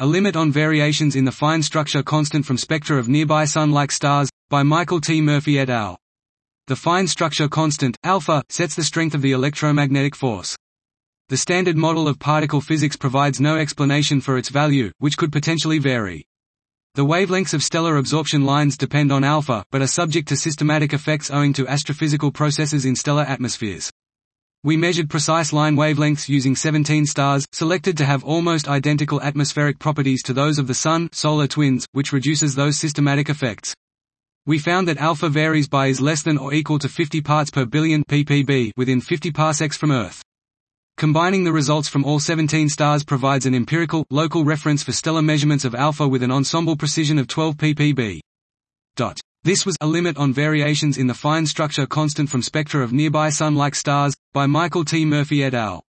A limit on variations in the fine structure constant from spectra of nearby Sun-like stars, by Michael T. Murphy et al. The fine structure constant, alpha, sets the strength of the electromagnetic force. The standard model of particle physics provides no explanation for its value, which could potentially vary. The wavelengths of stellar absorption lines depend on alpha, but are subject to systematic effects owing to astrophysical processes in stellar atmospheres. We measured precise line wavelengths using 17 stars, selected to have almost identical atmospheric properties to those of the Sun solar twins, which reduces those systematic effects. We found that alpha varies by is less than or equal to 50 parts per billion ppb within 50 parsecs from Earth. Combining the results from all 17 stars provides an empirical, local reference for stellar measurements of alpha with an ensemble precision of 12 ppb. Dot. This was a limit on variations in the fine structure constant from spectra of nearby Sun-like stars, by Michael T. Murphy et al.